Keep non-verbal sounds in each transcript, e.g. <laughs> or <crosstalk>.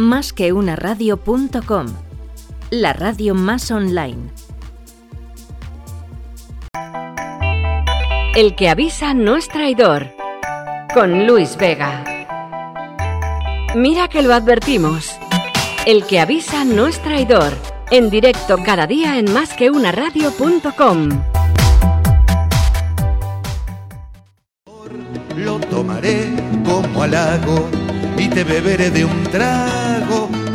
Más que una radio.com, la radio más online. El que avisa no es traidor. Con Luis Vega. Mira que lo advertimos. El que avisa no es traidor. En directo cada día en másqueunaradio.com. Lo tomaré como halago y te beberé de un trago.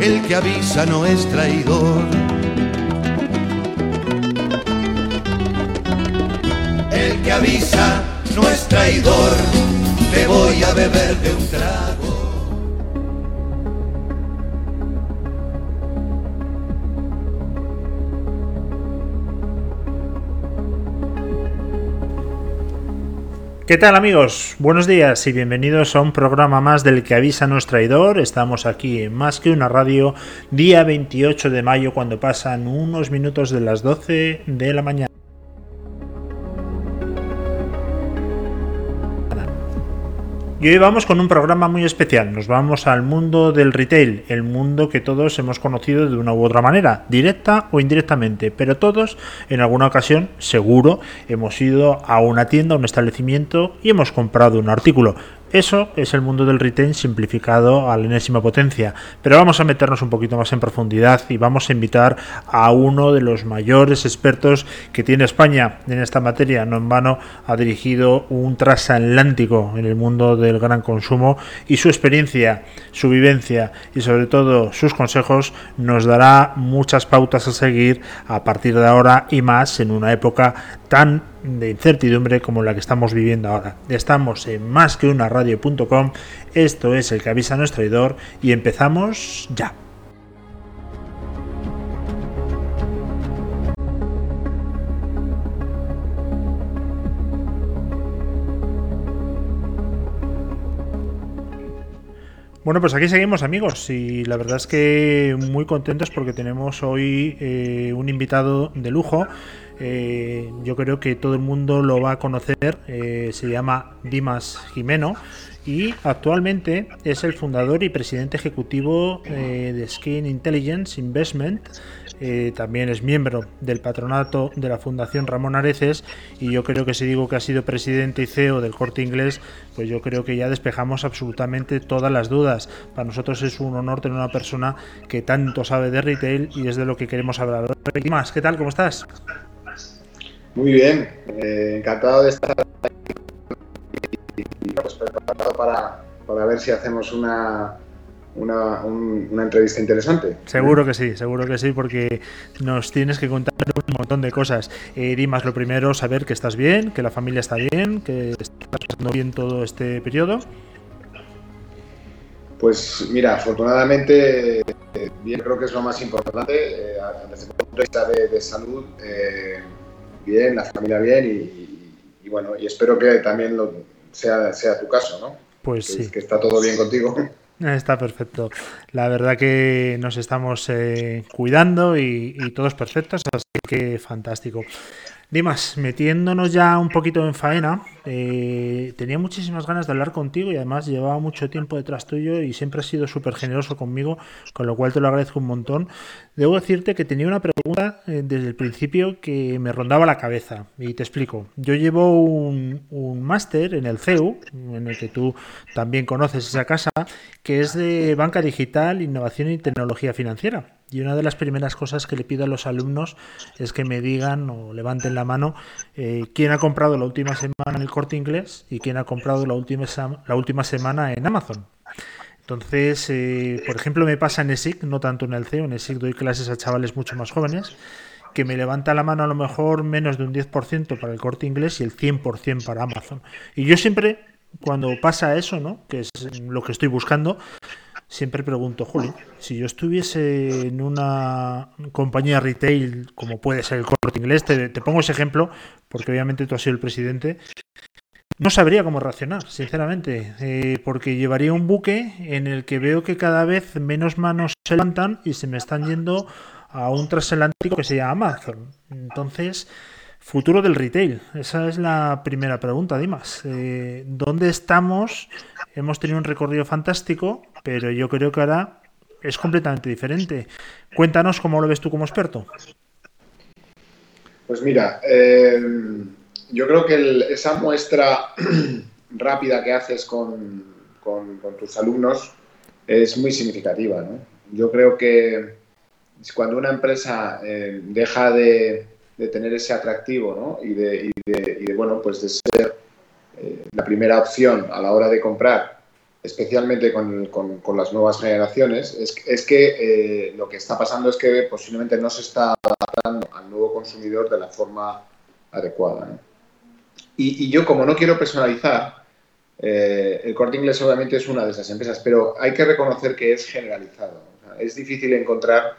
El que avisa no es traidor. El que avisa no es traidor. Te voy a beber de un trago. ¿Qué tal amigos? Buenos días y bienvenidos a un programa más del que avisa no es traidor. Estamos aquí en Más que una radio, día 28 de mayo, cuando pasan unos minutos de las 12 de la mañana. Y hoy vamos con un programa muy especial. Nos vamos al mundo del retail, el mundo que todos hemos conocido de una u otra manera, directa o indirectamente, pero todos en alguna ocasión, seguro, hemos ido a una tienda, a un establecimiento y hemos comprado un artículo. Eso es el mundo del retail simplificado a la enésima potencia, pero vamos a meternos un poquito más en profundidad y vamos a invitar a uno de los mayores expertos que tiene España en esta materia. No en vano ha dirigido un transatlántico en el mundo del gran consumo y su experiencia, su vivencia y sobre todo sus consejos nos dará muchas pautas a seguir a partir de ahora y más en una época tan de incertidumbre como la que estamos viviendo ahora. Estamos en más que una radio.com, esto es el que avisa nuestro traidor y empezamos ya. Bueno, pues aquí seguimos amigos y la verdad es que muy contentos porque tenemos hoy eh, un invitado de lujo. Eh, yo creo que todo el mundo lo va a conocer. Eh, se llama Dimas Jimeno y actualmente es el fundador y presidente ejecutivo de Skin Intelligence Investment. Eh, también es miembro del patronato de la Fundación Ramón Areces y yo creo que si digo que ha sido presidente y CEO del corte inglés, pues yo creo que ya despejamos absolutamente todas las dudas. Para nosotros es un honor tener una persona que tanto sabe de retail y es de lo que queremos hablar. ¿Y más? ¿Qué tal? ¿Cómo estás? Muy bien, eh, encantado de estar aquí y pues, preparado para, para ver si hacemos una, una, una, entrevista interesante. Seguro que sí, seguro que sí, porque nos tienes que contar un montón de cosas. Eh, Dimas, lo primero, saber que estás bien, que la familia está bien, que estás pasando bien todo este periodo. Pues mira, afortunadamente, bien, creo que es lo más importante. Eh, desde el punto de vista de, salud, eh, bien, la familia bien y, bueno, y espero que también lo, sea, sea tu caso, ¿no? Pues sí. Que está todo bien contigo. <laughs> Está perfecto. La verdad que nos estamos eh, cuidando y, y, todos perfectos, así que fantástico. Dimas, metiéndonos ya un poquito en faena, eh, tenía muchísimas ganas de hablar contigo y además llevaba mucho tiempo detrás tuyo y siempre has sido súper generoso conmigo, con lo cual te lo agradezco un montón. Debo decirte que tenía una pregunta eh, desde el principio que me rondaba la cabeza y te explico. Yo llevo un, un máster en el CEU, en el que tú también conoces esa casa, que es de banca digital, innovación y tecnología financiera. Y una de las primeras cosas que le pido a los alumnos es que me digan o levanten la mano eh, quién ha comprado la última semana en el corte inglés y quién ha comprado la última, la última semana en Amazon. Entonces, eh, por ejemplo, me pasa en ESIC, no tanto en el CEO, en ESIC doy clases a chavales mucho más jóvenes, que me levanta la mano a lo mejor menos de un 10% para el corte inglés y el 100% para Amazon. Y yo siempre, cuando pasa eso, ¿no? que es lo que estoy buscando, siempre pregunto, Juli, si yo estuviese en una compañía retail como puede ser el corte inglés, te, pongo ese ejemplo, porque obviamente tú has sido el presidente, no sabría cómo reaccionar, sinceramente, eh, porque llevaría un buque en el que veo que cada vez menos manos se levantan y se me están yendo a un transatlántico que se llama Amazon. Entonces, futuro del retail, esa es la primera pregunta, Dimas. Eh, ¿Dónde estamos? Hemos tenido un recorrido fantástico, pero yo creo que ahora es completamente diferente. Cuéntanos cómo lo ves tú como experto. Pues mira, eh, yo creo que esa muestra <clears throat> rápida que haces con, tus alumnos es muy significativa. Yo creo que cuando una empresa eh, deja de, tener ese atractivo y, de, bueno, pues de ser eh, la primera opción a la hora de comprar, especialmente con, las nuevas generaciones, es, que lo que está pasando es que posiblemente no se está adaptando al nuevo consumidor de la forma adecuada. Y, yo, como no quiero personalizar, eh, el corte inglés obviamente es una de esas empresas, pero hay que reconocer que es generalizado. es difícil encontrar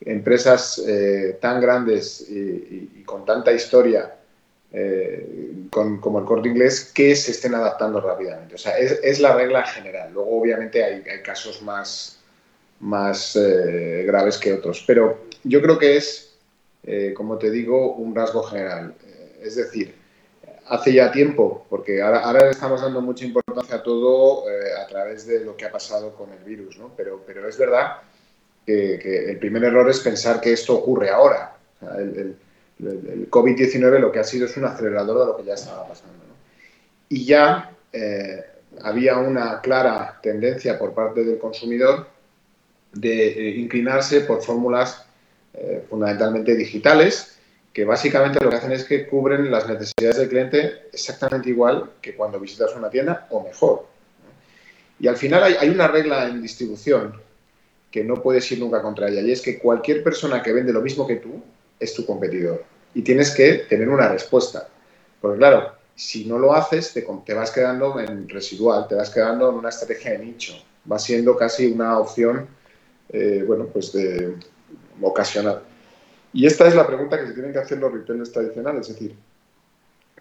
empresas eh, tan grandes y, con tanta historia eh, como el corte inglés que se estén adaptando rápidamente. O sea, es, la regla general. Luego, obviamente, hay, hay casos más, más graves que otros. Pero yo creo que es, como te digo, un rasgo general. es decir, hace ya tiempo, porque ahora, ahora estamos dando mucha importancia a todo eh, a través de lo que ha pasado con el virus, ¿no? Pero, pero es verdad que, el primer error es pensar que esto ocurre ahora. el, COVID-19 lo que ha sido es un acelerador de lo que ya estaba pasando. Y ya eh, había una clara tendencia por parte del consumidor de eh, inclinarse por fórmulas fundamentalmente digitales, que básicamente lo que hacen es que cubren las necesidades del cliente exactamente igual que cuando visitas una tienda o mejor. Y al final hay, una regla en distribución que no puedes ir nunca contra ella y es que cualquier persona que vende lo mismo que tú es tu competidor y tienes que tener una respuesta. Porque claro, si no lo haces te, vas quedando en residual, te vas quedando en una estrategia de nicho, va siendo casi una opción, eh, bueno, pues de ocasional. Y esta es la pregunta que se tienen que hacer los retailers tradicionales, es decir,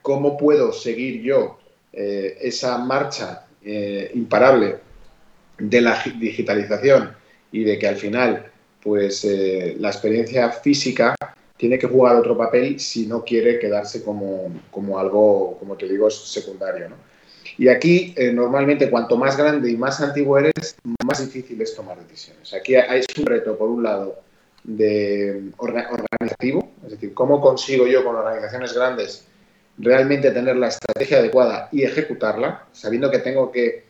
¿cómo puedo seguir yo eh, esa marcha eh, imparable de la digitalización y de que al final pues la experiencia física tiene que jugar otro papel si no quiere quedarse como, algo, como te digo, secundario. Y aquí, normalmente, cuanto más grande y más antiguo eres, más difícil es tomar decisiones. Aquí hay un reto, por un lado, de organizativo, es decir, cómo consigo yo con organizaciones grandes realmente tener la estrategia adecuada y ejecutarla, sabiendo que tengo que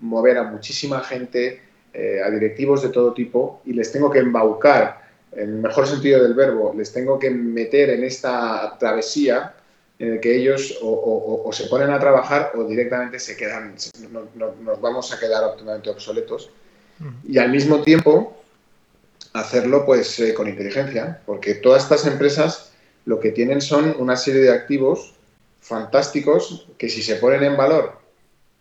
mover a muchísima gente, eh, a directivos de todo tipo, y les tengo que embaucar, en el mejor sentido del verbo, les tengo que meter en esta travesía en el que ellos o, se ponen a trabajar o directamente se quedan, nos vamos a quedar absolutamente obsoletos. Y al mismo tiempo, hacerlo pues eh, con inteligencia, porque todas estas empresas lo que tienen son una serie de activos fantásticos que si se ponen en valor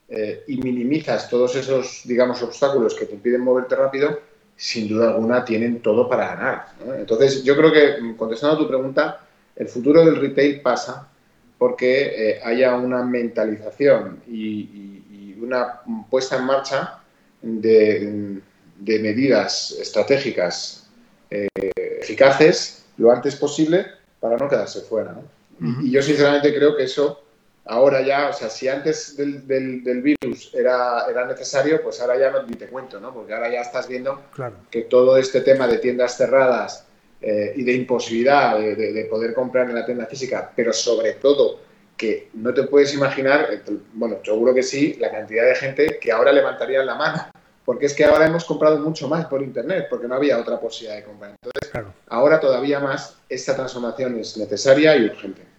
eh, y minimizas todos esos, digamos, obstáculos que te impiden moverte rápido, sin duda alguna tienen todo para ganar. Entonces, yo creo que, mm, contestando a tu pregunta, el futuro del retail pasa porque eh, haya una mentalización y, una puesta en marcha de de medidas estratégicas eh, eficaces lo antes posible para no quedarse fuera. y, yo sinceramente creo que eso ahora ya, o sea, si antes del, del, virus era, era, necesario, pues ahora ya no ni te cuento, ¿no? Porque ahora ya estás viendo que todo este tema de tiendas cerradas eh, y de imposibilidad de, poder comprar en la tienda física, pero sobre todo que no te puedes imaginar, eh, bueno, seguro que sí, la cantidad de gente que ahora levantaría la mano porque es que ahora hemos comprado mucho más por Internet, porque no había otra posibilidad de comprar. Entonces, ahora todavía más, esta transformación es necesaria y urgente.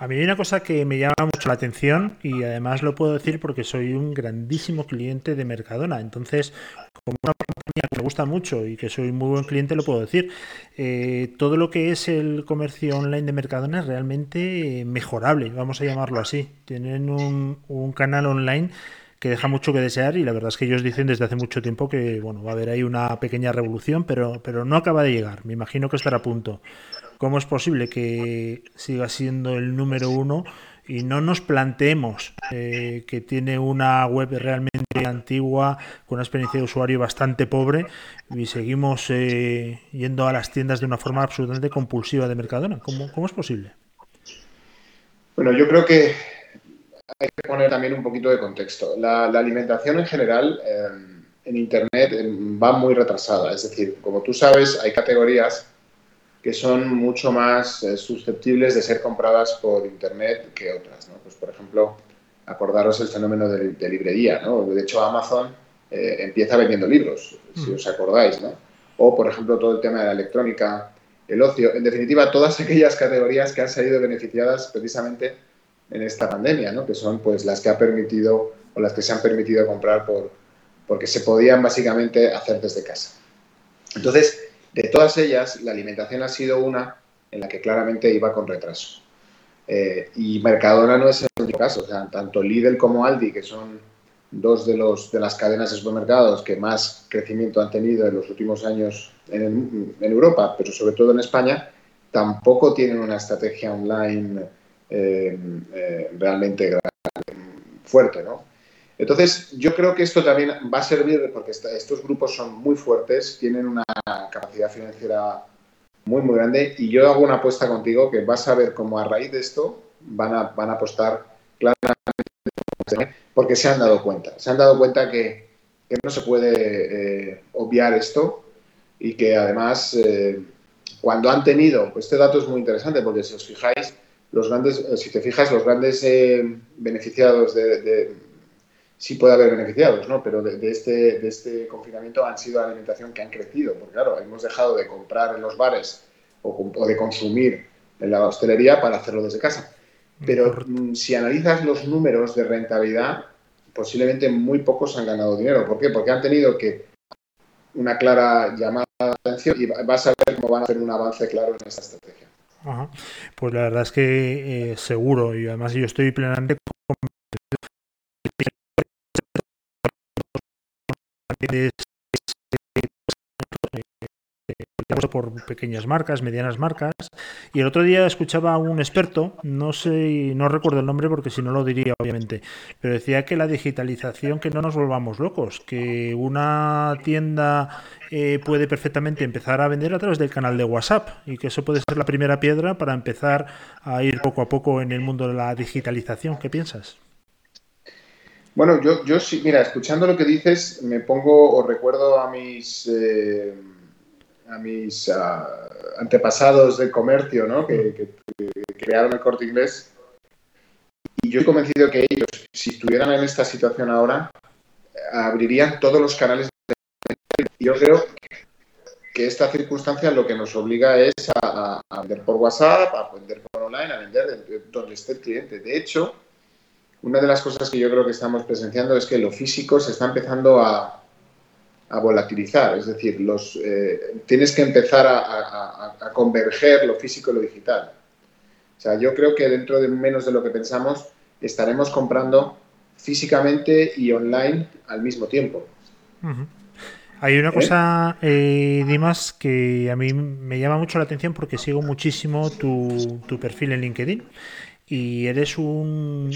A mí hay una cosa que me llama mucho la atención y además lo puedo decir porque soy un grandísimo cliente de Mercadona. Entonces, como una compañía que me gusta mucho y que soy muy buen cliente, lo puedo decir. Eh, todo lo que es el comercio online de Mercadona es realmente mejorable, vamos a llamarlo así. Tienen un, un canal online que deja mucho que desear y la verdad es que ellos dicen desde hace mucho tiempo que bueno va a haber ahí una pequeña revolución, pero, pero no acaba de llegar. Me imagino que estará a punto. ¿Cómo es posible que siga siendo el número uno y no nos planteemos eh, que tiene una web realmente antigua, con una experiencia de usuario bastante pobre y seguimos eh, yendo a las tiendas de una forma absolutamente compulsiva de Mercadona? ¿Cómo, cómo es posible? Bueno, yo creo que hay que poner también un poquito de contexto. La, alimentación en general eh, en Internet va muy retrasada. Es decir, como tú sabes, hay categorías que son mucho más eh, susceptibles de ser compradas por Internet que otras. ¿no? Pues, por ejemplo, acordaros el fenómeno de, librería. ¿no? De hecho, Amazon eh, empieza vendiendo libros, si os acordáis. ¿no? O, por ejemplo, todo el tema de la electrónica, el ocio. En definitiva, todas aquellas categorías que han salido beneficiadas precisamente en esta pandemia, ¿no? que son pues, las que ha permitido o las que se han permitido comprar por, porque se podían básicamente hacer desde casa. Entonces, de todas ellas, la alimentación ha sido una en la que claramente iba con retraso. Eh, y Mercadona no es el único caso. O sea, tanto Lidl como Aldi, que son dos de, los, de las cadenas de supermercados que más crecimiento han tenido en los últimos años en, Europa, pero sobre todo en España, tampoco tienen una estrategia online eh, eh, realmente fuerte, ¿no? Entonces, yo creo que esto también va a servir porque estos grupos son muy fuertes, tienen una capacidad financiera muy, muy grande y yo hago una apuesta contigo que vas a ver cómo a raíz de esto van a, van a apostar claramente porque se han dado cuenta. Se han dado cuenta que, no se puede eh, obviar esto y que además eh, cuando han tenido, este dato es muy interesante porque si os fijáis, los grandes, si te fijas, los grandes eh, beneficiados de sí puede haber beneficiados, ¿no? Pero de, este, de este confinamiento han sido la alimentación que han crecido, porque claro, hemos dejado de comprar en los bares o, de consumir en la hostelería para hacerlo desde casa. Pero mm, si analizas los números de rentabilidad, posiblemente muy pocos han ganado dinero. ¿Por qué? Porque han tenido que una clara llamada de atención y vas a ver cómo van a hacer un avance claro en esta estrategia. Pues la verdad es que eh, seguro, y además yo estoy plenamente por pequeñas marcas, medianas marcas. Y el otro día escuchaba a un experto, no sé, no recuerdo el nombre porque si no lo diría obviamente, pero decía que la digitalización, que no nos volvamos locos, que una tienda eh, puede perfectamente empezar a vender a través del canal de WhatsApp y que eso puede ser la primera piedra para empezar a ir poco a poco en el mundo de la digitalización. ¿Qué piensas? Bueno, yo, yo sí, mira, escuchando lo que dices, me pongo o recuerdo a mis, eh, a mis ah, antepasados de comercio, ¿no? Que, crearon el corte inglés. Y yo he convencido que ellos, si estuvieran en esta situación ahora, abrirían todos los canales. De... Yo creo que esta circunstancia lo que nos obliga es a, a vender por WhatsApp, a vender por online, a vender donde esté el cliente. De hecho, una de las cosas que yo creo que estamos presenciando es que lo físico se está empezando a, volatilizar, es decir, los, eh, tienes que empezar a, converger lo físico y lo digital. O sea, yo creo que dentro de menos de lo que pensamos estaremos comprando físicamente y online al mismo tiempo. Hay una ¿Eh? cosa, eh, Dimas, que a mí me llama mucho la atención porque sigo muchísimo tu, tu perfil en LinkedIn y eres un,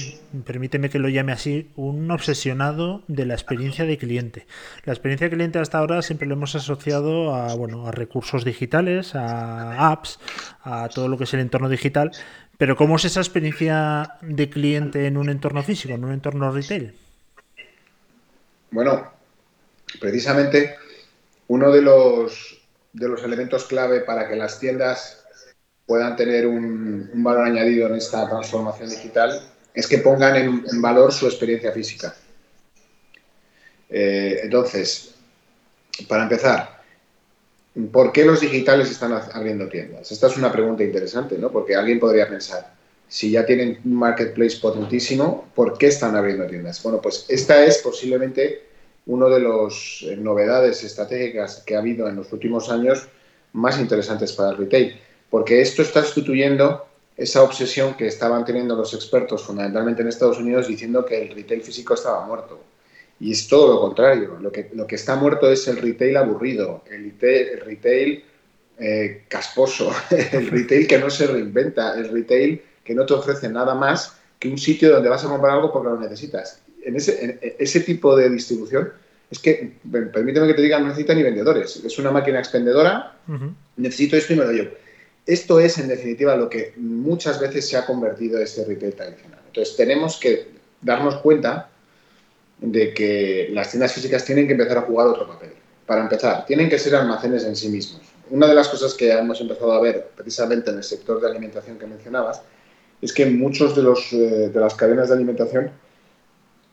permíteme que lo llame así, un obsesionado de la experiencia de cliente. La experiencia de cliente hasta ahora siempre lo hemos asociado a, bueno, a recursos digitales, a apps, a todo lo que es el entorno digital, pero ¿cómo es esa experiencia de cliente en un entorno físico, en un entorno retail? Bueno, precisamente uno de los, de los elementos clave para que las tiendas puedan tener un, valor añadido en esta transformación digital es que pongan en, valor su experiencia física. Eh, entonces, para empezar, ¿por qué los digitales están abriendo tiendas? Esta es una pregunta interesante, ¿no? Porque alguien podría pensar, si ya tienen un marketplace potentísimo, ¿por qué están abriendo tiendas? Bueno, pues esta es posiblemente una de las eh, novedades estratégicas que ha habido en los últimos años más interesantes para el retail porque esto está sustituyendo esa obsesión que estaban teniendo los expertos fundamentalmente en Estados Unidos diciendo que el retail físico estaba muerto. Y es todo lo contrario. Lo que, lo que está muerto es el retail aburrido, el retail, eh, casposo, <laughs> el retail que no se reinventa, el retail que no te ofrece nada más que un sitio donde vas a comprar algo porque lo necesitas. En ese, ese tipo de distribución es que, permíteme que te diga, no necesita ni vendedores. Es una máquina expendedora, necesito esto y me lo llevo. Esto es, en definitiva, lo que muchas veces se ha convertido este retail tradicional. Entonces, tenemos que darnos cuenta de que las tiendas físicas tienen que empezar a jugar otro papel. Para empezar, tienen que ser almacenes en sí mismos. Una de las cosas que hemos empezado a ver precisamente en el sector de alimentación que mencionabas es que muchos de, los, eh, de las cadenas de alimentación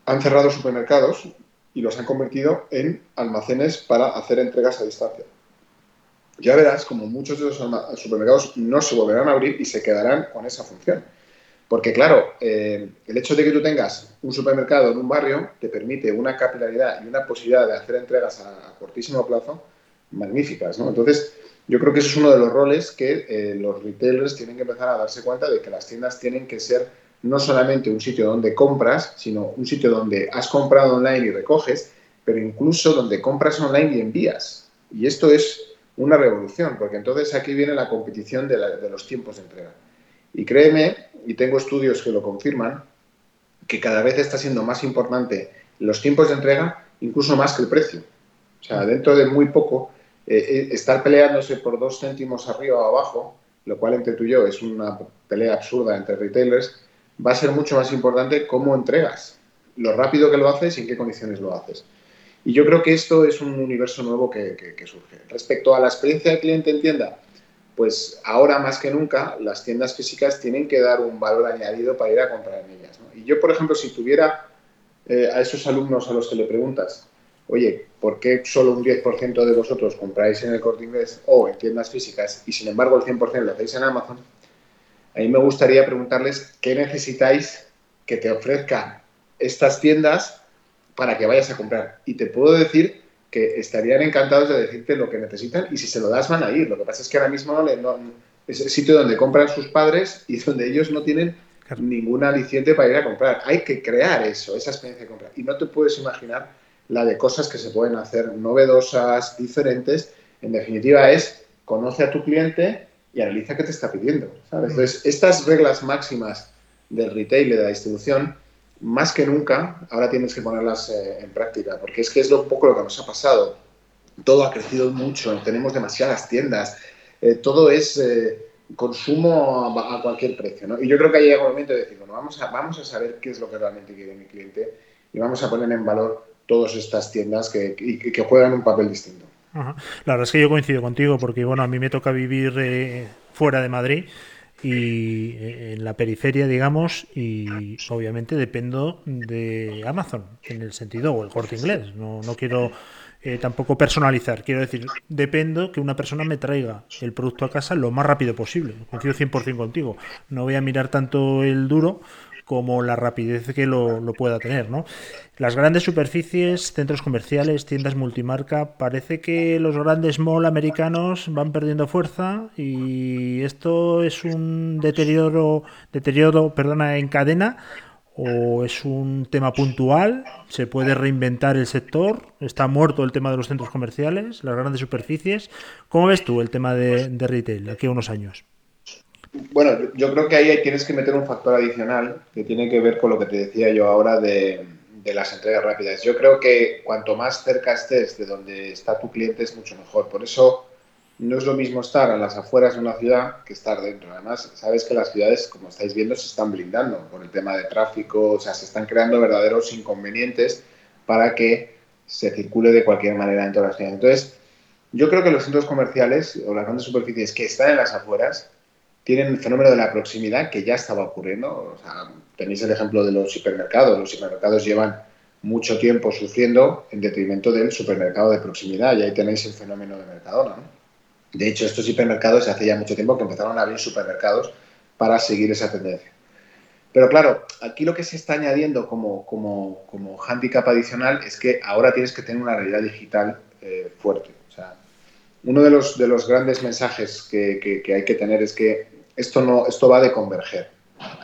han cerrado supermercados y los han convertido en almacenes para hacer entregas a distancia. Ya verás como muchos de los supermercados no se volverán a abrir y se quedarán con esa función. Porque claro, eh, el hecho de que tú tengas un supermercado en un barrio te permite una capilaridad y una posibilidad de hacer entregas a, cortísimo plazo magníficas. ¿no? Entonces, yo creo que ese es uno de los roles que eh, los retailers tienen que empezar a darse cuenta de que las tiendas tienen que ser no solamente un sitio donde compras, sino un sitio donde has comprado online y recoges, pero incluso donde compras online y envías. Y esto es una revolución, porque entonces aquí viene la competición de, los tiempos de entrega. Y créeme, y tengo estudios que lo confirman, que cada vez está siendo más importante los tiempos de entrega, incluso más que el precio. O sea, dentro de muy poco, eh, eh, estar peleándose por dos céntimos arriba o abajo, lo cual entre tú y yo es una pelea absurda entre retailers, va a ser mucho más importante cómo entregas, lo rápido que lo haces y en qué condiciones lo haces. Y yo creo que esto es un universo nuevo que, surge. Respecto a la experiencia del cliente en tienda, pues ahora más que nunca las tiendas físicas tienen que dar un valor añadido para ir a comprar en ellas. Y yo, por ejemplo, si tuviera eh, a esos alumnos a los que le preguntas, oye, ¿por qué solo un 10% de vosotros compráis en el corte inglés o en tiendas físicas y sin embargo el 100% lo hacéis en Amazon? A mí me gustaría preguntarles qué necesitáis que te ofrezcan estas tiendas para que vayas a comprar. Y te puedo decir que estarían encantados de decirte lo que necesitan y si se lo das van a ir. Lo que pasa es que ahora mismo es el sitio donde compran sus padres y <laughs> donde ellos no tienen ningún aliciente para ir a comprar. Hay que crear eso, esa experiencia de compra. Y no te puedes imaginar la de cosas que se pueden hacer novedosas, diferentes. En definitiva es, conoce a tu cliente y analiza qué te está pidiendo. ¿sabes? Entonces, estas reglas máximas del retail y de la distribución más que nunca, ahora tienes que ponerlas eh, en práctica, porque es que es un poco lo que nos ha pasado. Todo ha crecido mucho, tenemos demasiadas tiendas, eh, todo es eh, consumo a, cualquier precio. Y yo creo que ha llegado el momento de decir, bueno, vamos a, vamos a saber qué es lo que realmente quiere mi cliente y vamos a poner en valor todas estas tiendas que, que juegan un papel distinto. La verdad es que yo coincido contigo, porque bueno, a mí me toca vivir fuera de Madrid y eh, en la periferia, digamos, y obviamente dependo de Amazon, en el sentido, o el corte inglés. No, no quiero eh, tampoco personalizar, quiero decir, dependo que una persona me traiga el producto a casa lo más rápido posible. Confío 100% contigo. No voy a mirar tanto el duro como la rapidez que lo, pueda tener. ¿no? Las grandes superficies, centros comerciales, tiendas multimarca, parece que los grandes mall americanos van perdiendo fuerza y esto es un deterioro, deterioro perdona, en cadena o es un tema puntual, se puede reinventar el sector, está muerto el tema de los centros comerciales, las grandes superficies. ¿Cómo ves tú el tema de, de retail aquí a unos años? Bueno, yo creo que ahí tienes que meter un factor adicional que tiene que ver con lo que te decía yo ahora de, las entregas rápidas. Yo creo que cuanto más cerca estés de donde está tu cliente es mucho mejor. Por eso no es lo mismo estar a las afueras de una ciudad que estar dentro. Además, sabes que las ciudades, como estáis viendo, se están blindando por el tema de tráfico, o sea, se están creando verdaderos inconvenientes para que se circule de cualquier manera en todas las ciudades. Entonces, yo creo que los centros comerciales o las grandes superficies que están en las afueras tienen el fenómeno de la proximidad que ya estaba ocurriendo. tenéis el ejemplo de los supermercados. Los supermercados llevan mucho tiempo sufriendo en detrimento del supermercado de proximidad y ahí tenéis el fenómeno de Mercadona. De hecho, estos hipermercados hace ya mucho tiempo que empezaron a abrir supermercados para seguir esa tendencia. Pero claro, aquí lo que se está añadiendo como, como, como hándicap adicional es que ahora tienes que tener una realidad digital eh, fuerte. O sea, uno de los, de los grandes mensajes que, que hay que tener es que esto, no, esto va de converger.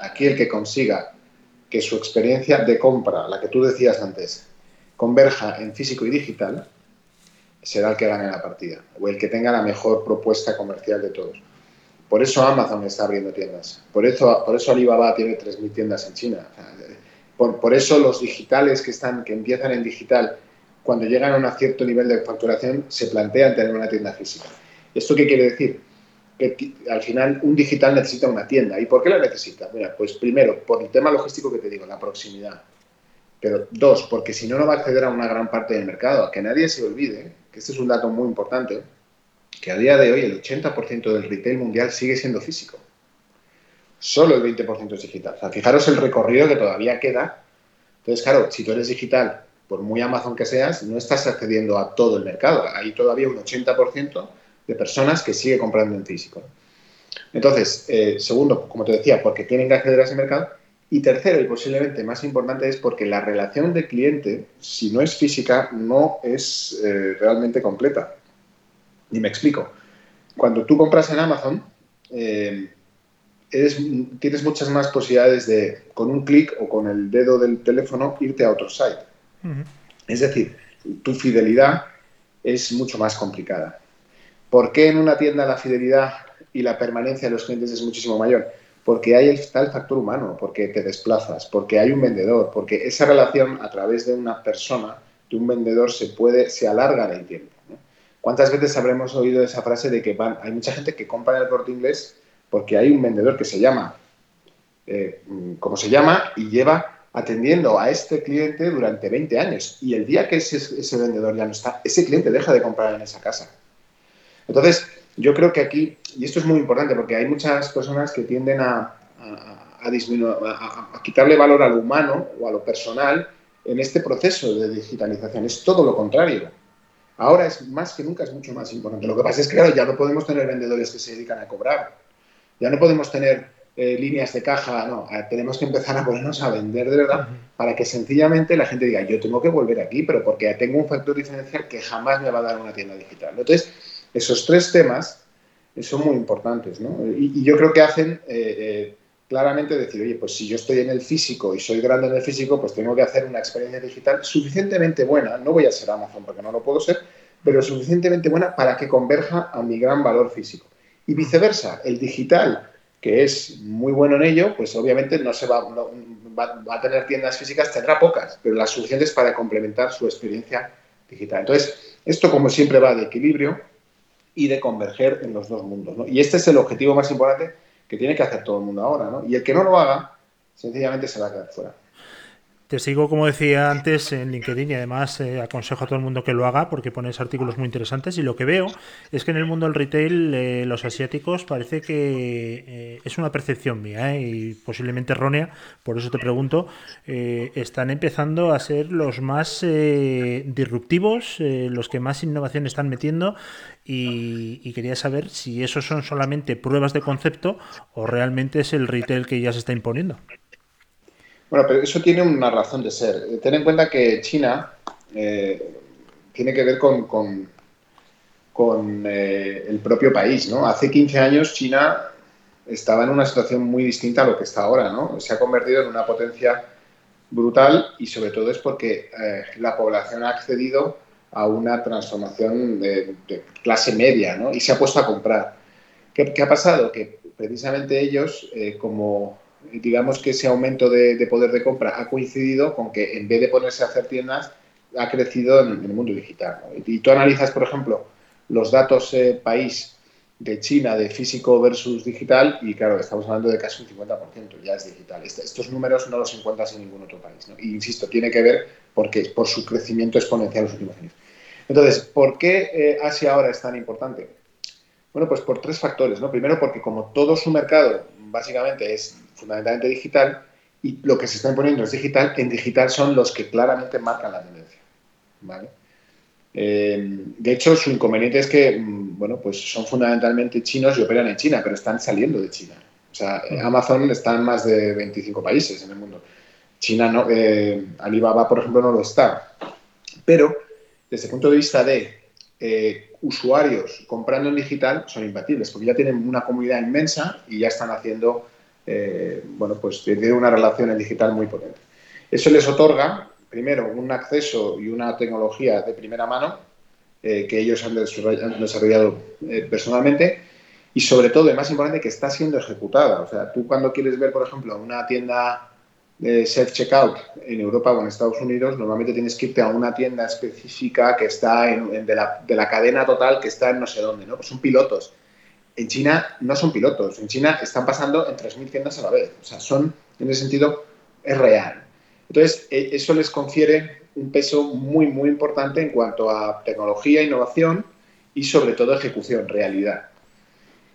Aquí el que consiga que su experiencia de compra, la que tú decías antes, converja en físico y digital, será el que gane la partida o el que tenga la mejor propuesta comercial de todos. Por eso Amazon está abriendo tiendas. Por eso, por eso Alibaba tiene 3.000 tiendas en China. Por, por, eso los digitales que, están, que empiezan en digital, cuando llegan a un cierto nivel de facturación, se plantean tener una tienda física. ¿Esto qué quiere decir? que al final un digital necesita una tienda. ¿Y por qué la necesita? Mira, pues primero, por el tema logístico que te digo, la proximidad. Pero dos, porque si no, no va a acceder a una gran parte del mercado. Que nadie se olvide, que este es un dato muy importante, que a día de hoy el 80% del retail mundial sigue siendo físico. Solo el 20% es digital. Fijaros el recorrido que todavía queda. Entonces, claro, si tú eres digital, por muy Amazon que seas, no estás accediendo a todo el mercado. Hay todavía un 80% de personas que sigue comprando en físico. Entonces, eh, segundo, como te decía, porque tienen que acceder a ese mercado. Y tercero, y posiblemente más importante, es porque la relación de cliente, si no es física, no es eh, realmente completa. Y me explico. Cuando tú compras en Amazon, eh, tienes muchas más posibilidades de, con un clic o con el dedo del teléfono, irte a otro site. Es decir, tu fidelidad es mucho más complicada. ¿Por qué en una tienda la fidelidad y la permanencia de los clientes es muchísimo mayor? Porque hay el, el factor humano, porque te desplazas, porque hay un vendedor, porque esa relación a través de una persona, de un vendedor, se puede, se alarga en el tiempo. ¿Cuántas veces habremos oído esa frase de que van, hay mucha gente que compra en el corte inglés porque hay un vendedor que se llama, eh, como se llama, y lleva atendiendo a este cliente durante 20 años. Y el día que ese, ese vendedor ya no está, ese cliente deja de comprar en esa casa. Entonces, yo creo que aquí, y esto es muy importante porque hay muchas personas que tienden a, a, disminuir, a, quitarle valor a lo humano o a lo personal en este proceso de digitalización. Es todo lo contrario. Ahora es más que nunca es mucho más importante. Lo que pasa es que, claro, ya no podemos tener vendedores que se dedican a cobrar. Ya no podemos tener eh, líneas de caja, no. Tenemos que empezar a ponernos a vender de verdad para que sencillamente la gente diga, yo tengo que volver aquí, pero porque tengo un factor diferencial que jamás me va a dar una tienda digital. Entonces, esos tres temas eh, son muy importantes, ¿no? Y, yo creo que hacen eh, eh, claramente decir, oye, pues si yo estoy en el físico y soy grande en el físico, pues tengo que hacer una experiencia digital suficientemente buena, no voy a ser Amazon porque no lo puedo ser, pero suficientemente buena para que converja a mi gran valor físico. Y viceversa, el digital, que es muy bueno en ello, pues obviamente no se va, a tener tiendas físicas, tendrá pocas, pero las suficientes para complementar su experiencia digital. Entonces, esto como siempre va de equilibrio y de converger en los dos mundos. Y este es el objetivo más importante que tiene que hacer todo el mundo ahora. ¿no? Y el que no lo haga, sencillamente se va a quedar fuera. Te sigo, como decía antes, en LinkedIn y además eh, aconsejo a todo el mundo que lo haga porque pones artículos muy interesantes y lo que veo es que en el mundo del retail eh, los asiáticos parece que eh, es una percepción mía y posiblemente errónea, por eso te pregunto, están empezando a ser los más disruptivos, los que más innovación están metiendo y, y, quería saber si esos son solamente pruebas de concepto o realmente es el retail que ya se está imponiendo. Bueno, pero eso tiene una razón de ser. Eh, ten en cuenta que China eh, tiene que ver con, con, eh, el propio país, ¿no? Hace 15 años China estaba en una situación muy distinta a lo que está ahora, ¿no? Se ha convertido en una potencia brutal y sobre todo es porque la población ha accedido a una transformación de, clase media, ¿no? Y se ha puesto a comprar. ¿Qué, qué ha pasado? Que precisamente ellos, como digamos que ese aumento de, poder de compra ha coincidido con que en vez de ponerse a hacer tiendas, ha crecido en, el mundo digital. Y tú analizas, por ejemplo, los datos eh, país de China de físico versus digital y claro, estamos hablando de casi un 50%, ya es digital. estos números no los encuentras en ningún otro país. Y insisto, tiene que ver porque, por su crecimiento exponencial en los últimos años. Entonces, ¿por qué eh, Asia ahora es tan importante? Bueno, pues por tres factores. ¿no? Primero, porque como todo su mercado básicamente es fundamentalmente digital y lo que se está imponiendo es digital, en digital son los que claramente marcan la tendencia. ¿vale? Eh, de hecho, su inconveniente es que, mm, bueno, pues son fundamentalmente chinos y operan en China, pero están saliendo de China. O sea, Amazon está en más de 25 países en el mundo. China no, eh, Alibaba, por ejemplo, no lo está. Pero, desde el punto de vista de eh, usuarios comprando en digital, son imbatibles, porque ya tienen una comunidad inmensa y ya están haciendo eh, bueno, pues tiene una relación en digital muy potente. Eso les otorga, primero, un acceso y una tecnología de primera mano eh, que ellos han desarrollado eh, personalmente y sobre todo, y más importante, que está siendo ejecutada. O sea, tú cuando quieres ver, por ejemplo, una tienda de self-checkout en Europa o en Estados Unidos, normalmente tienes que irte a una tienda específica que está en, la, de, la, cadena total que está en no sé dónde, ¿no? Pues son pilotos en China no son pilotos, en China están pasando en 3.000 tiendas a la vez. O sea, son, en ese sentido, es real. Entonces, e, eso les confiere un peso muy, muy importante en cuanto a tecnología, innovación y sobre todo ejecución, realidad.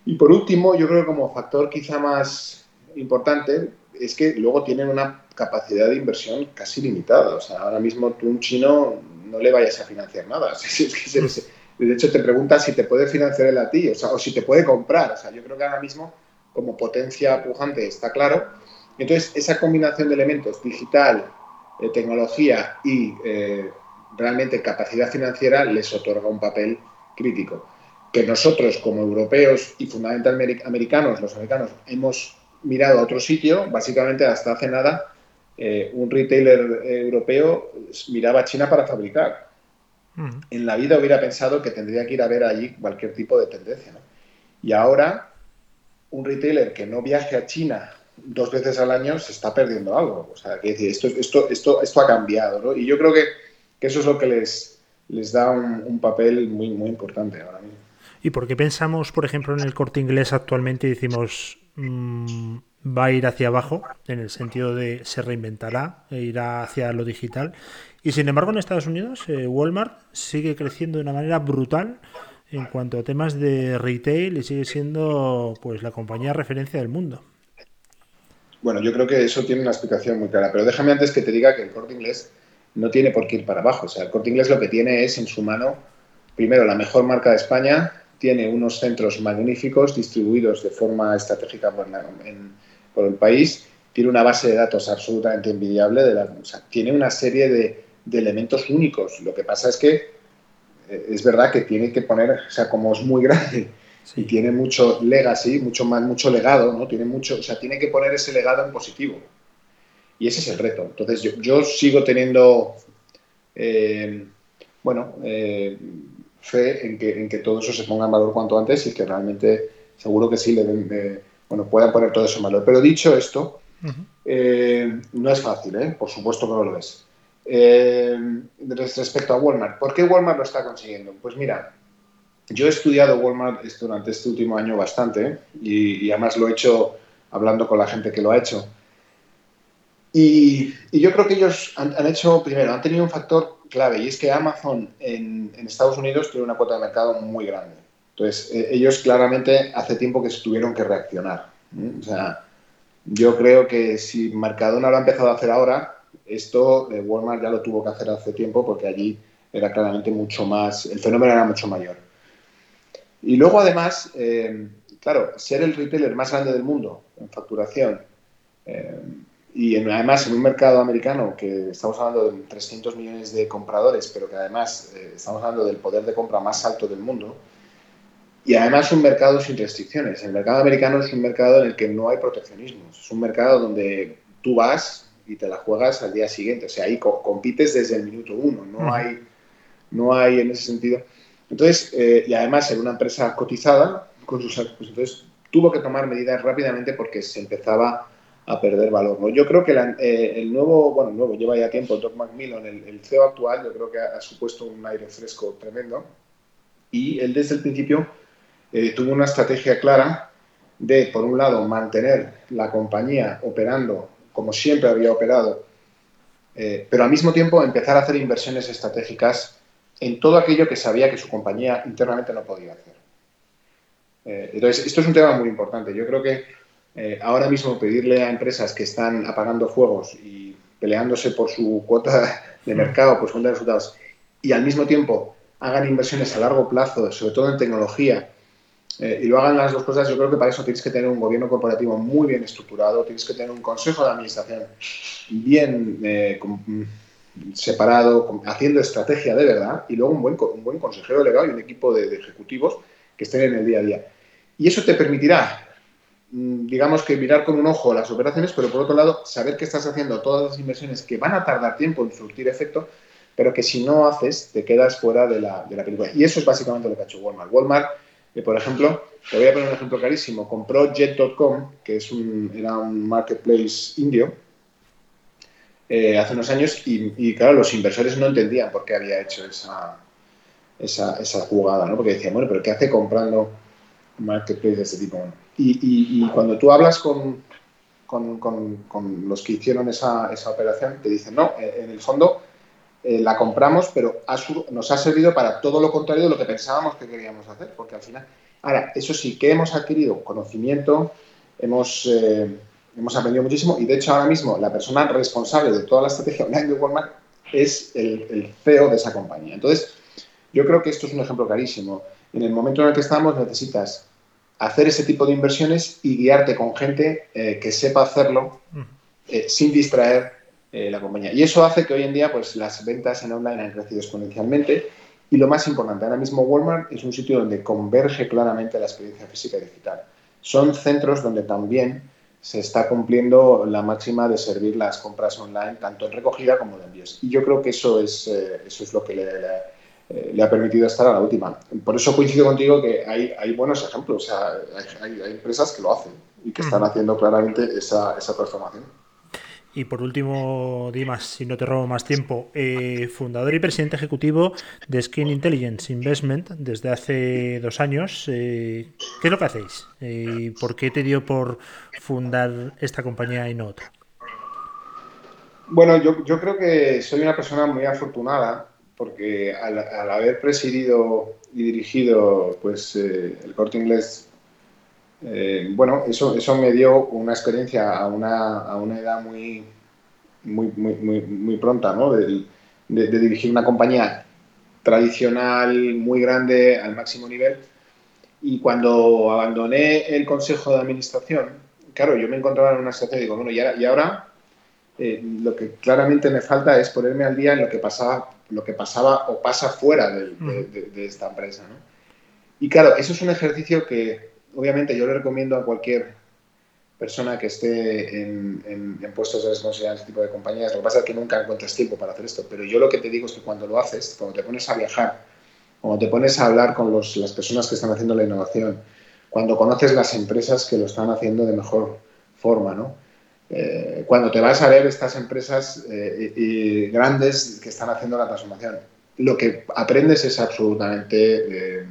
Y por último, yo creo que como factor quizá más importante es que luego tienen una capacidad de inversión casi limitada. O sea, ahora mismo tú un chino no le vayas a financiar nada. <laughs> de hecho, te preguntas si te puede financiar él a ti, o, o si te puede comprar. O sea, yo creo que ahora mismo, como potencia pujante, está claro. Entonces, esa combinación de elementos, digital, eh, tecnología y eh, realmente capacidad financiera, les otorga un papel crítico. Que nosotros, como europeos y fundamentalmente americanos, los americanos, hemos mirado a otro sitio, básicamente hasta hace nada, eh, un retailer europeo miraba a China para fabricar. En la vida hubiera pensado que tendría que ir a ver allí cualquier tipo de tendencia. Y ahora, un retailer que no viaje a China dos veces al año se está perdiendo algo. O sea, que esto, esto, esto, esto ha cambiado. ¿no? Y yo creo que, que, eso es lo que les, les da un, papel muy, muy importante ahora mismo. ¿Y por qué pensamos, por ejemplo, en el corte inglés actualmente y decimos mm, va a ir hacia abajo, en el sentido de se reinventará e irá hacia lo digital? Y sin embargo, en Estados Unidos, eh, Walmart sigue creciendo de una manera brutal en cuanto a temas de retail y sigue siendo pues la compañía referencia del mundo. Bueno, yo creo que eso tiene una explicación muy clara, pero déjame antes que te diga que el corte inglés no tiene por qué ir para abajo. O sea, el corte inglés lo que tiene es en su mano, primero, la mejor marca de España, tiene unos centros magníficos distribuidos de forma estratégica por, el país, tiene una base de datos absolutamente envidiable, de o sea, tiene una serie de, elementos únicos. Lo que pasa es que eh, es verdad que tiene que poner, o sea, como es muy grande y tiene mucho legacy, mucho más, mucho legado, ¿no? Tiene mucho, o sea, tiene que poner ese legado en positivo. Y ese es el reto. Entonces, yo, sigo teniendo, eh, bueno, eh, fe en que, en que todo eso se ponga en valor cuanto antes y que realmente, seguro que sí, le, bueno, puedan poner todo eso en valor. Pero dicho esto, eh, no es fácil, Por supuesto que no lo es. respecto a Walmart, ¿por qué Walmart lo está consiguiendo? Pues mira, yo he estudiado Walmart durante este último año bastante y, además lo he hecho hablando con la gente que lo ha hecho. Y, yo creo que ellos han, hecho, primero, han tenido un factor clave y es que Amazon en, Estados Unidos tiene una cuota de mercado muy grande. Entonces, eh, ellos claramente hace tiempo que tuvieron que reaccionar. O sea, yo creo que si Mercadona lo ha empezado a hacer ahora, esto eh, Walmart ya lo tuvo que hacer hace tiempo porque allí era claramente mucho más, el fenómeno era mucho mayor. Y luego, además, eh, claro, ser el retailer más grande del mundo en facturación eh, y además en un mercado americano que estamos hablando de 300 millones de compradores, pero que además eh, estamos hablando del poder de compra más alto del mundo, y además un mercado sin restricciones. El mercado americano es un mercado en el que no hay proteccionismo, es un mercado donde tú vas y te la juegas al día siguiente, o sea, ahí compites desde el minuto uno, no hay, no hay en ese sentido entonces, eh, y además era una empresa cotizada con sus pues entonces tuvo que tomar medidas rápidamente porque se empezaba a perder valor. ¿no? Yo creo que eh, el nuevo, bueno, nuevo, lleva ya tiempo, Doc Macmillan, el, el CEO actual, yo creo que ha, supuesto un aire fresco tremendo. Y él desde el principio eh, tuvo una estrategia clara de, por un lado, mantener la compañía operando como siempre había operado, pero al mismo tiempo empezar a hacer inversiones estratégicas en todo aquello que sabía que su compañía internamente no podía hacer. Eh, entonces, esto es un tema muy importante. Yo creo que eh, ahora mismo pedirle a empresas que están apagando fuegos y peleándose por su cuota de mercado, pues con resultados, y al mismo tiempo hagan inversiones a largo plazo, sobre todo en tecnología, eh, y lo hagan las dos cosas, yo creo que para eso tienes que tener un gobierno corporativo muy bien estructurado, tienes que tener un consejo de administración bien separado, haciendo estrategia de verdad, y luego un buen, un buen consejero legal y un equipo de, ejecutivos que estén en el día a día. Y eso te permitirá, mm, digamos que mirar con un ojo las operaciones, pero por otro lado, saber que estás haciendo todas las inversiones que van a tardar tiempo en surtir efecto, pero que si no haces, te quedas fuera de la, de la película. Y eso es básicamente lo que ha hecho Walmart. Walmart, por ejemplo, te voy a poner un ejemplo clarísimo, compró Jet.com, que es un, era un marketplace indio, eh, hace unos años y, claro, los inversores no entendían por qué había hecho esa, esa, jugada, ¿no? Porque decían, bueno, pero ¿qué hace comprando marketplace de este tipo? Y, y, cuando tú hablas con, con, los que hicieron esa, esa, operación, te dicen, no, en el fondo eh, la compramos, pero nos ha servido para todo lo contrario de lo que pensábamos que queríamos hacer, porque al final, ahora, eso sí, que hemos adquirido conocimiento, hemos, eh, hemos aprendido muchísimo y de hecho ahora mismo la persona responsable de toda la estrategia online de Walmart es el, el CEO de esa compañía. Entonces, yo creo que esto es un ejemplo clarísimo. En el momento en el que estamos necesitas hacer ese tipo de inversiones y guiarte con gente eh, que sepa hacerlo sin distraer eh, la compañía. Y eso hace que hoy en día pues, las ventas en online han crecido exponencialmente. Y lo más importante, ahora mismo Walmart es un sitio donde converge claramente la experiencia física y digital. Son centros donde también se está cumpliendo la máxima de servir las compras online, tanto en recogida como de envíos. Y yo creo que eso es, eh, eso es lo que le, eh, le, ha permitido estar a la última. Por eso coincido contigo que hay, hay buenos ejemplos. O sea, hay, hay, empresas que lo hacen y que están haciendo claramente esa, esa transformación. Y por último, Dimas, si no te robo más tiempo, eh, fundador y presidente ejecutivo de Skin Intelligence Investment desde hace dos años. Eh, ¿Qué es lo que hacéis? Eh, ¿Por qué te dio por fundar esta compañía y no otra? Bueno, yo, creo que soy una persona muy afortunada porque al, haber presidido y dirigido pues, el corte inglés eh, bueno, eso, eso me dio una experiencia a una, a una edad muy, muy, muy, muy, pronta, ¿no? De, dirigir una compañía tradicional, muy grande, al máximo nivel. Y cuando abandoné el consejo de administración, claro, yo me encontraba en una situación y digo, bueno, y ahora, eh, lo que claramente me falta es ponerme al día en lo que pasaba, lo que pasaba o pasa fuera de, de esta empresa. ¿no? Y claro, eso es un ejercicio que, obviamente yo le recomiendo a cualquier persona que esté en, puestos de responsabilidad en este tipo de compañías. Lo que pasa es que nunca encuentras tiempo para hacer esto, pero yo lo que te digo es que cuando lo haces, cuando te pones a viajar, cuando te pones a hablar con las personas que están haciendo la innovación, cuando conoces las empresas que lo están haciendo de mejor forma, ¿no? Eh, cuando te vas a ver estas empresas eh, grandes que están haciendo la transformación, lo que aprendes es absolutamente eh,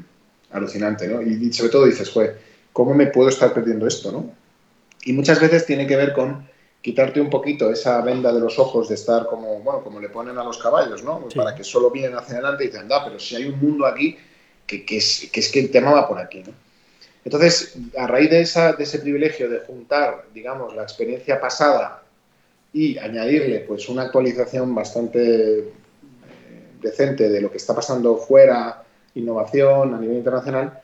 alucinante, ¿no? Y, sobre todo dices, joder, ¿cómo me puedo estar perdiendo esto, no? Y muchas veces tiene que ver con quitarte un poquito esa venda de los ojos de estar como, bueno, como le ponen a los caballos, ¿no? Para que solo vienen hacia adelante y dicen, da, pero si hay un mundo aquí que, que, es, que, es, que el tema va por aquí, ¿no? Entonces, a raíz de, esa, de ese privilegio de juntar, digamos, la experiencia pasada y añadirle, pues, una actualización bastante eh, decente de lo que está pasando fuera, innovación a nivel internacional,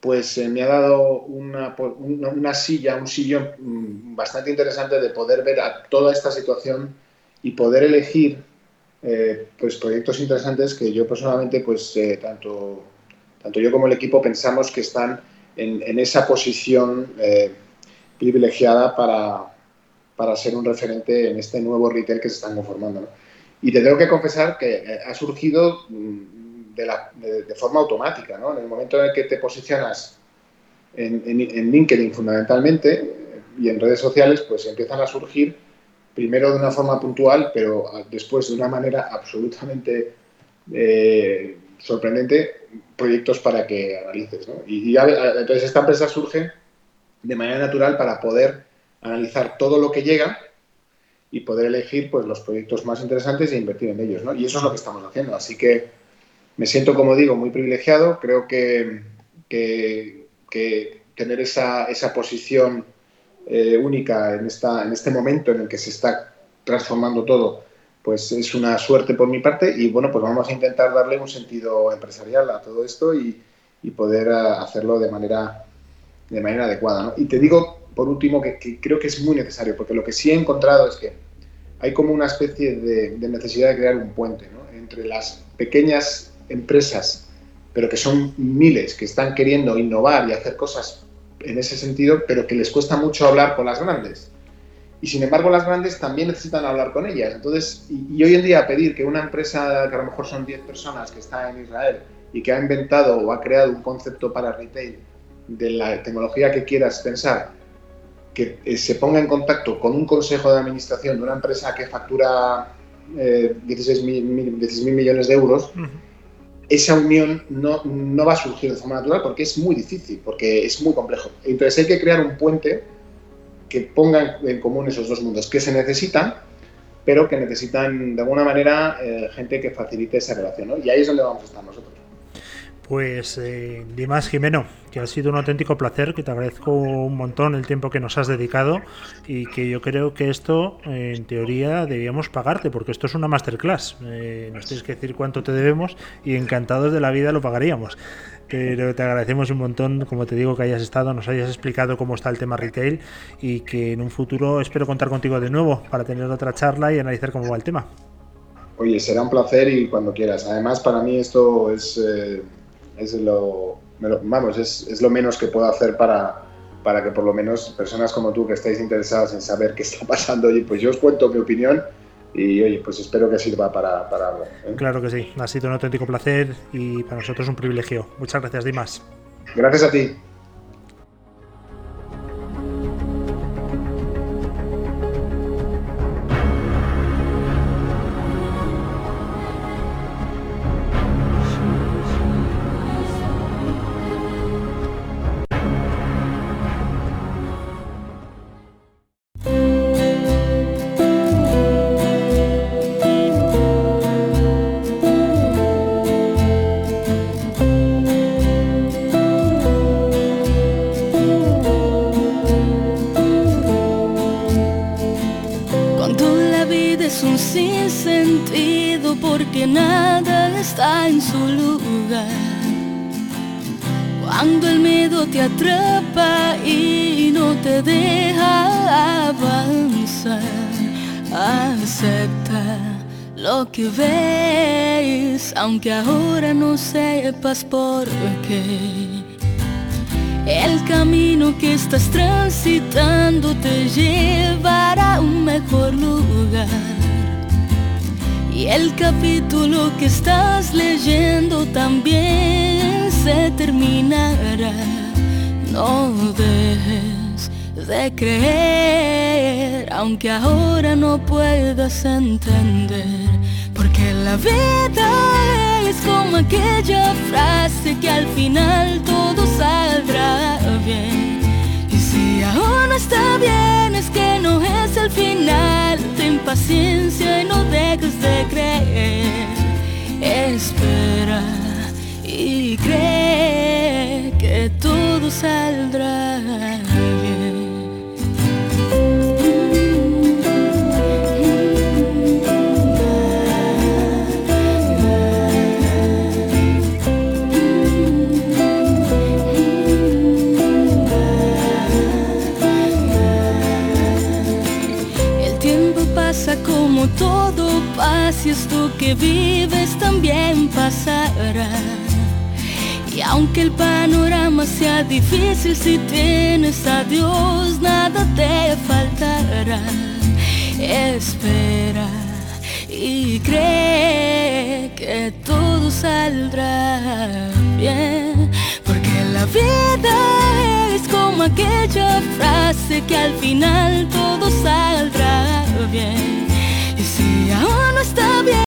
pues eh, me ha dado una, una, silla, un sillón mm, bastante interesante de poder ver a toda esta situación y poder elegir eh, pues proyectos interesantes que yo personalmente, pues eh, tanto, tanto yo como el equipo pensamos que están en, esa posición privilegiada para, para, ser un referente en este nuevo retail que se están conformando. Y te tengo que confesar que ha surgido de, forma automática. ¿no? En el momento en el que te posicionas en, LinkedIn fundamentalmente y en redes sociales, pues empiezan a surgir primero de una forma puntual, pero después de una manera absolutamente eh, sorprendente, proyectos para que analices. ¿no? Y, entonces esta empresa surge de manera natural para poder analizar todo lo que llega y poder elegir pues, los proyectos más interesantes e invertir en ellos. ¿no? Y eso es lo que estamos haciendo. Así que me siento, como digo, muy privilegiado. Creo que, tener esa, posición eh, única en, esta, en este momento en el que se está transformando todo, pues es una suerte por mi parte y bueno, pues vamos a intentar darle un sentido empresarial a todo esto y, poder eh, hacerlo de manera, de manera adecuada. Y te digo, por último, que, creo que es muy necesario, porque lo que sí he encontrado es que hay como una especie de, de necesidad de crear un puente ¿no? entre las pequeñas empresas, pero que son miles que están queriendo innovar y hacer cosas en ese sentido, pero que les cuesta mucho hablar con las grandes. Y sin embargo, las grandes también necesitan hablar con ellas. Entonces, y, hoy en día pedir que una empresa, que a lo mejor son 10 personas que está en Israel y que ha inventado o ha creado un concepto para retail de la tecnología que quieras pensar, que eh, se ponga en contacto con un consejo de administración de una empresa que factura eh, 16 mil millones de euros, esa unión no, no, va a surgir de forma natural porque es muy difícil, porque es muy complejo. Entonces hay que crear un puente que pongan en común esos dos mundos que se necesitan, pero que necesitan de alguna manera eh, gente que facilite esa relación. Y ahí es donde vamos a estar nosotros. Pues eh, Dimas Jimeno, que ha sido un auténtico placer, que te agradezco un montón el tiempo que nos has dedicado y que yo creo que esto, en teoría, debíamos pagarte, porque esto es una masterclass. Eh, nos tienes que decir cuánto te debemos y encantados de la vida lo pagaríamos. Pero te agradecemos un montón, como te digo, que hayas estado, nos hayas explicado cómo está el tema retail y que en un futuro espero contar contigo de nuevo para tener otra charla y analizar cómo va el tema. Oye, será un placer y cuando quieras. Además, para mí esto es... Eh es lo, vamos, es, es, lo menos que puedo hacer para, para que por lo menos personas como tú que estáis interesadas en saber qué está pasando, y pues yo os cuento mi opinión y oye, pues espero que sirva para, para algo. ¿eh? Claro que sí, ha sido un auténtico placer y para nosotros un privilegio. Muchas gracias, Dimas. Gracias a ti. Que ves, aunque ahora no sepas por qué. El camino que estás transitando te llevará a un mejor lugar. Y el capítulo que estás leyendo también se terminará. No dejes de creer, aunque ahora no puedas entender la vida es como aquella frase que al final todo saldrá bien. Y si aún está bien, es que no es el final. Ten paciencia y no dejes de creer. Espera y cree que todo saldrá bien. que vives también pasará. Y aunque el panorama sea difícil, si tienes a Dios, nada te faltará. Espera y cree que todo saldrá bien, porque la vida es como aquella frase que al final todo saldrá bien. Y si aún no está bien,